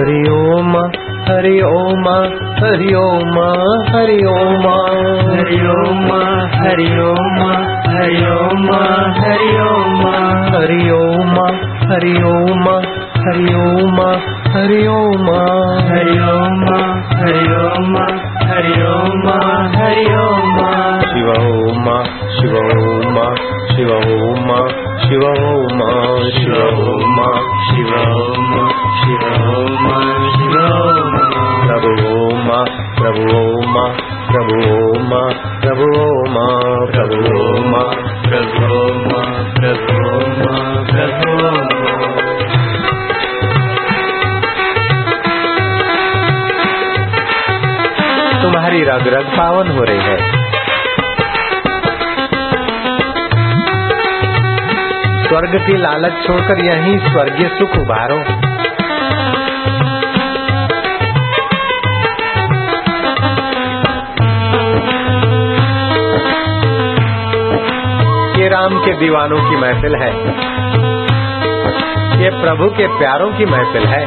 हरि ओम हरि ओम हरि ओम हरि ओम हरि ओम हरि ओम हरि ओम हरि ओम हरि ओम हरि ओम हरि ओम हरि ओम हरि ओम हरि ओम हरि ओम शिव ओम शिव ओम शिव ओम शिव ओम शिव ओम शिव ओम शिव ओम शिव ओम प्रभु ओम प्रभु ओम प्रभु ओम प्रभु ओम प्रभु ओम प्रभु ओम प्रभु ओम प्रभु ओम तुम्हारी रग रग पावन हो रही है। स्वर्ग की लालच छोड़कर यहीं स्वर्गीय सुख उभारो। ये राम के दीवानों की महफिल है। ये प्रभु के प्यारों की महफिल है।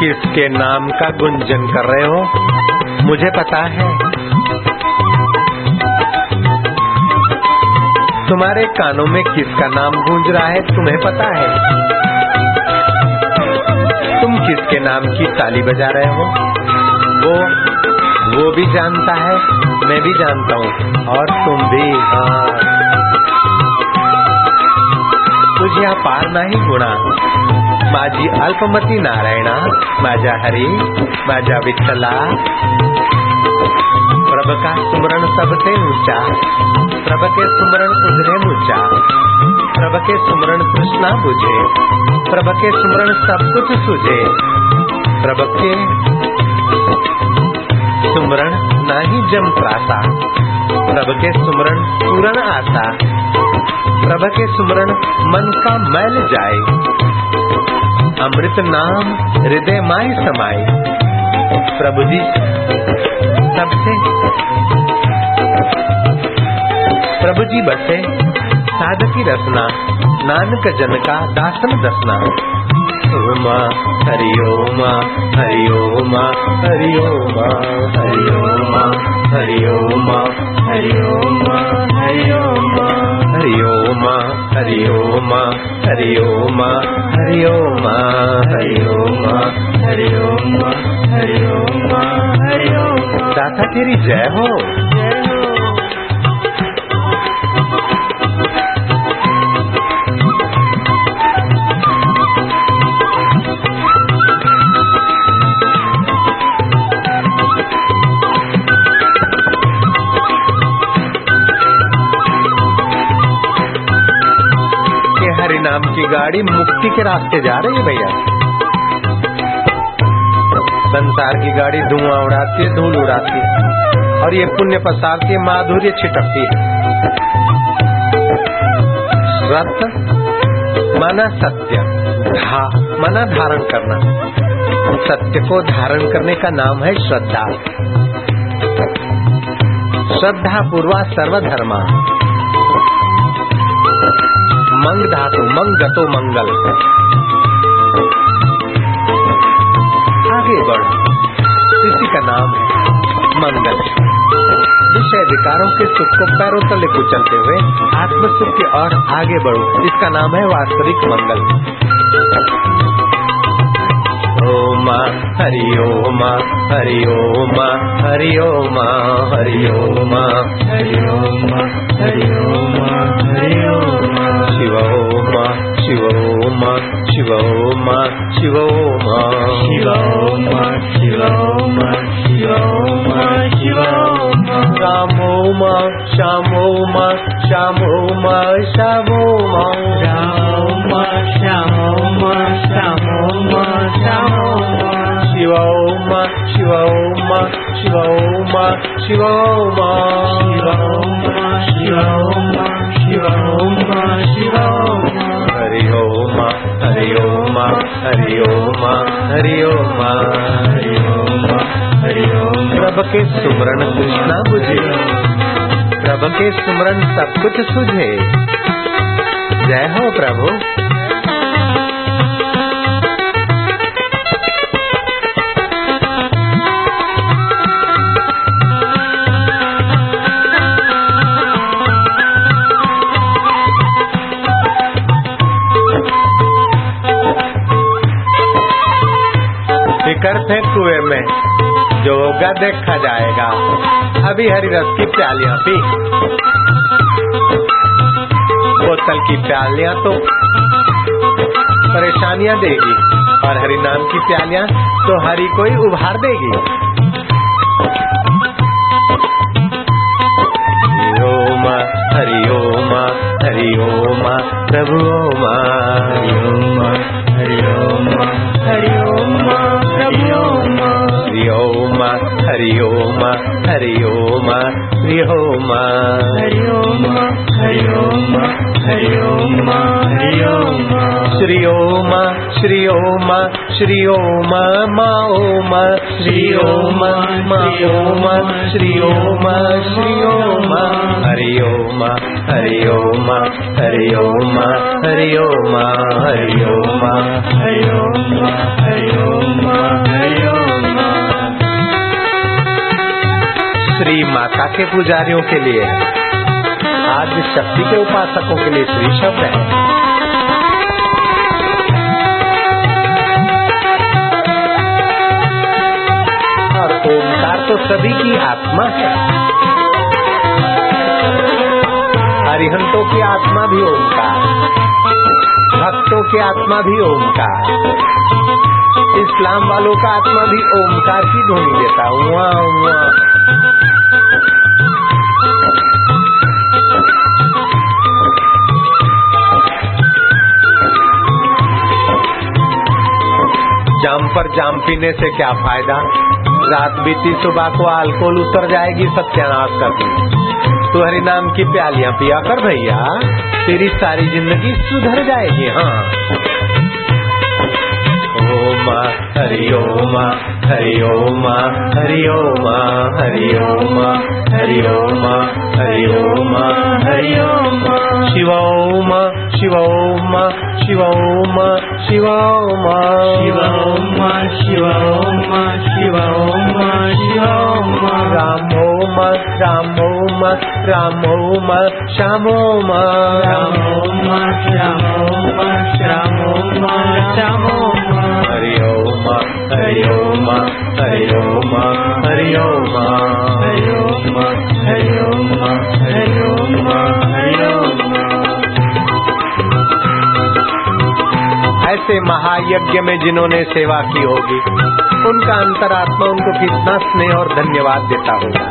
किसके नाम का गुंजन कर रहे हो? मुझे पता है। तुम्हारे कानों में किसका नाम गूंज रहा है, तुम्हें पता है? तुम किसके नाम की ताली बजा रहे हो? वो वो भी जानता है, मैं भी जानता हूँ, और तुम भी हाँ। तुझे पार नाही गुणा। माझी अल्पमती नारायणा, माझ्या हरी, माझ्या विठ्ठला. प्रभ का सुमरण सबसे ऊँचा प्रभ के सुमरण उजरे ऊँचा प्रभ के सुमरण कृष्णा बुझे प्रभ के सुमरण सब कुछ सुझे. प्रभ के सुमरण नाही जम त्रासा प्रभ के सुमरण पूरण आसा. प्रभ के सुमरण मन का मैल जाए. अमृत नाम हृदय माय समाये। प्रभु जी, सबसे। प्रभु जी बसे, साधकी रसना, नानक जन का दासन दसना। ओम हरि ओम हरि ओम हरि ओम हरि ओम हरि ओम हरि ओम हरि ओम हरि ओम हरि ओम हरि ओम हरि ओम हरि ओम हरि ओम दाता तेरी जय हो नाम की गाड़ी मुक्ति के रास्ते जा रही है भैया। संसार की गाड़ी धुआँ उड़ाती है, धूल उड़ाती है। और ये पुण्य पसारती है माधुर्य छिटकती है। सत्य माना सत्य, धा, मना धारण करना। सत्य को धारण करने का नाम है श्रद्धा। श्रद्धा पूर्वा सर्वधर्मा। मंग धातु, मंग गतो मंगल। आगे बढ़ो। इसी का नाम है मंगल। विषय विकारों के सुख को पैरों तले कुचलते हुए आत्म सुख की ओर आगे बढ़ो। इसका नाम है वास्तविक मंगल। ओम हरि ओम हरि ओम हरि ओम हरि ओम हरि ओम हरि ओम हरि ओम शिव ओम शिव ओम शिव ओम शिव ओम शिव ओम शिव ओम शिव ओम शिव ओम राम ओम श्याम ओम श्याम ओम शिव ओम शिव ओम शिव हरि ओम हरि ओम हरि ओम हरि ओम हरि ओम हरि ओम प्रभ के सुमरण कृष्णा बुझे। प्रभ के सुमरण सब कुछ सुझे। जय हो प्रभु। होगा देखा जाएगा। अभी हरी रस की प्यालियाँ पी बोतल की प्यालियाँ तो परेशानियाँ देगी और हरि नाम की प्यालियाँ तो हरि को ही उभार देगी। हरि ओम हरि ओम प्रभु ओम। हरि ओम हरि ओम हरि ओम। ओम हरि ओम हरि ओम हरि ओम हरि ओम हरि ओम हरि ओम हरि ओम हरि ओम श्री ओम श्री ओम श्री ओम मा ओम श्री ओम मा ओम श्री ओम श्री ओम हरि ओम हरि ओम हरि ओम हरि ओम हरि ओम हरि ओम हरि ओम के पुजारियों के लिए। आज शक्ति के उपासकों के लिए श्री शब्द है। और ओमकार तो सभी की आत्मा है। हरिहंतों की आत्मा भी ओमकार भक्तों की आत्मा भी ओमकार इस्लाम वालों का आत्मा भी ओमकार की ध्वनि देता हुआ हुआ जाम पर जाम पीने से क्या फ़ायदा? रात बीती सुबह को अल्कोहल उतर जाएगी, सत्यानाश कर दी। तू हरि नाम की प्यालियाँ पिया कर भैया। तेरी सारी ज़िंदगी सुधर जाएगी हाँ। ओम, हरि ओम हरि ओम हरि ओम हरि ओम शिवोम शिवोम शिवो म शिवो म शिवो म शिवो म शिवो मम रामो ममो म श्यामो मो म श्यामो श्यामो म श्यामो म हरि ओम हरि ओ मरि ओ मरि ओम् म ऐसे महायज्ञ में जिन्होंने सेवा की होगी, उनका अंतरात्मा उनको कितना स्नेह और धन्यवाद देता होगा।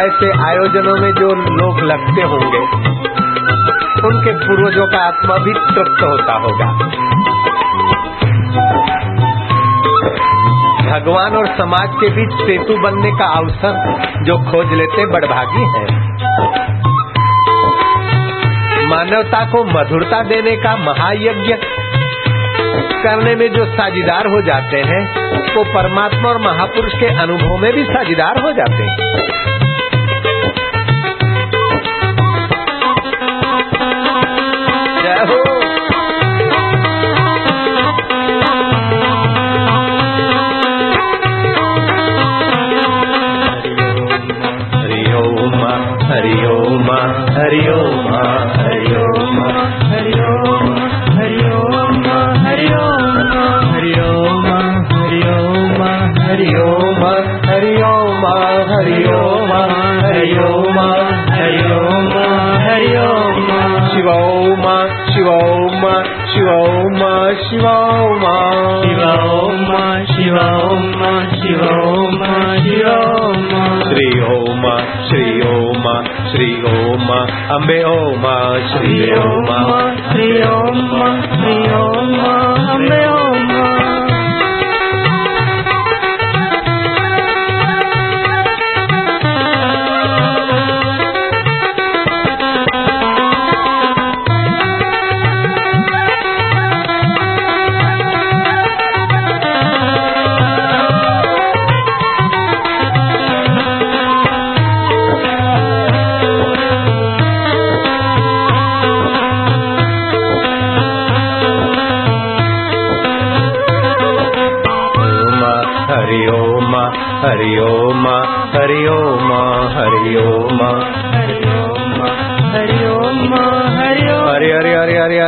ऐसे आयोजनों में जो लोग लगते होंगे, उनके पूर्वजों का आत्मा भी तृप्त होता होगा। भगवान और समाज के बीच सेतु बनने का अवसर जो खोज लेते बड़भागी है। मानवता को मधुरता देने का महायज्ञ करने में जो साझीदार हो जाते हैं, वो परमात्मा और महापुरुष के अनुभव में भी साझीदार हो जाते हैं। शिव ओम शिव ओम शिव ओम शिव ओम शिव ओम शिव ओम शिव ओम शिव ओम श्री ओम श्री ओम श्री ओम अम्बे ओम श्री श्री ओम ओम श्री ओम श्री ओम अम्बे ओम ओम हरि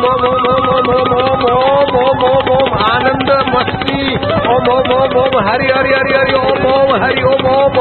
ओम ओम ओम ओम ओम ओम ओम आनंद मस्ती। ओम ओम ओम ओम, हरि हरि हरि हरि, ओम ओम, हरि, ओम ओम